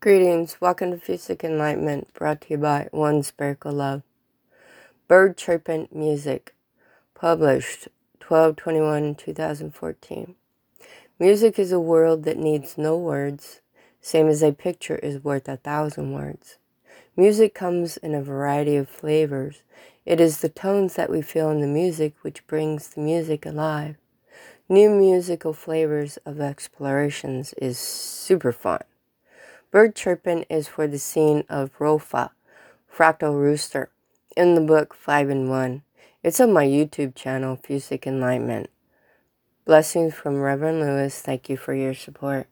Greetings, welcome to Fusic Enlightenment, brought to you by One Spherical Love. Bird Chirping Music, published 12 2014. Music is a world that needs no words, same as a picture is worth a thousand words. Music comes in a variety of flavors. It is the tones that we feel in the music which brings the music alive. New musical flavors of explorations is super fun. Bird chirping is for the scene of Rofa, Fractal Rooster, in the book 5 and 1. It's on my YouTube channel, Fusic Enlightenment. Blessings from Reverend Lewis. Thank you for your support.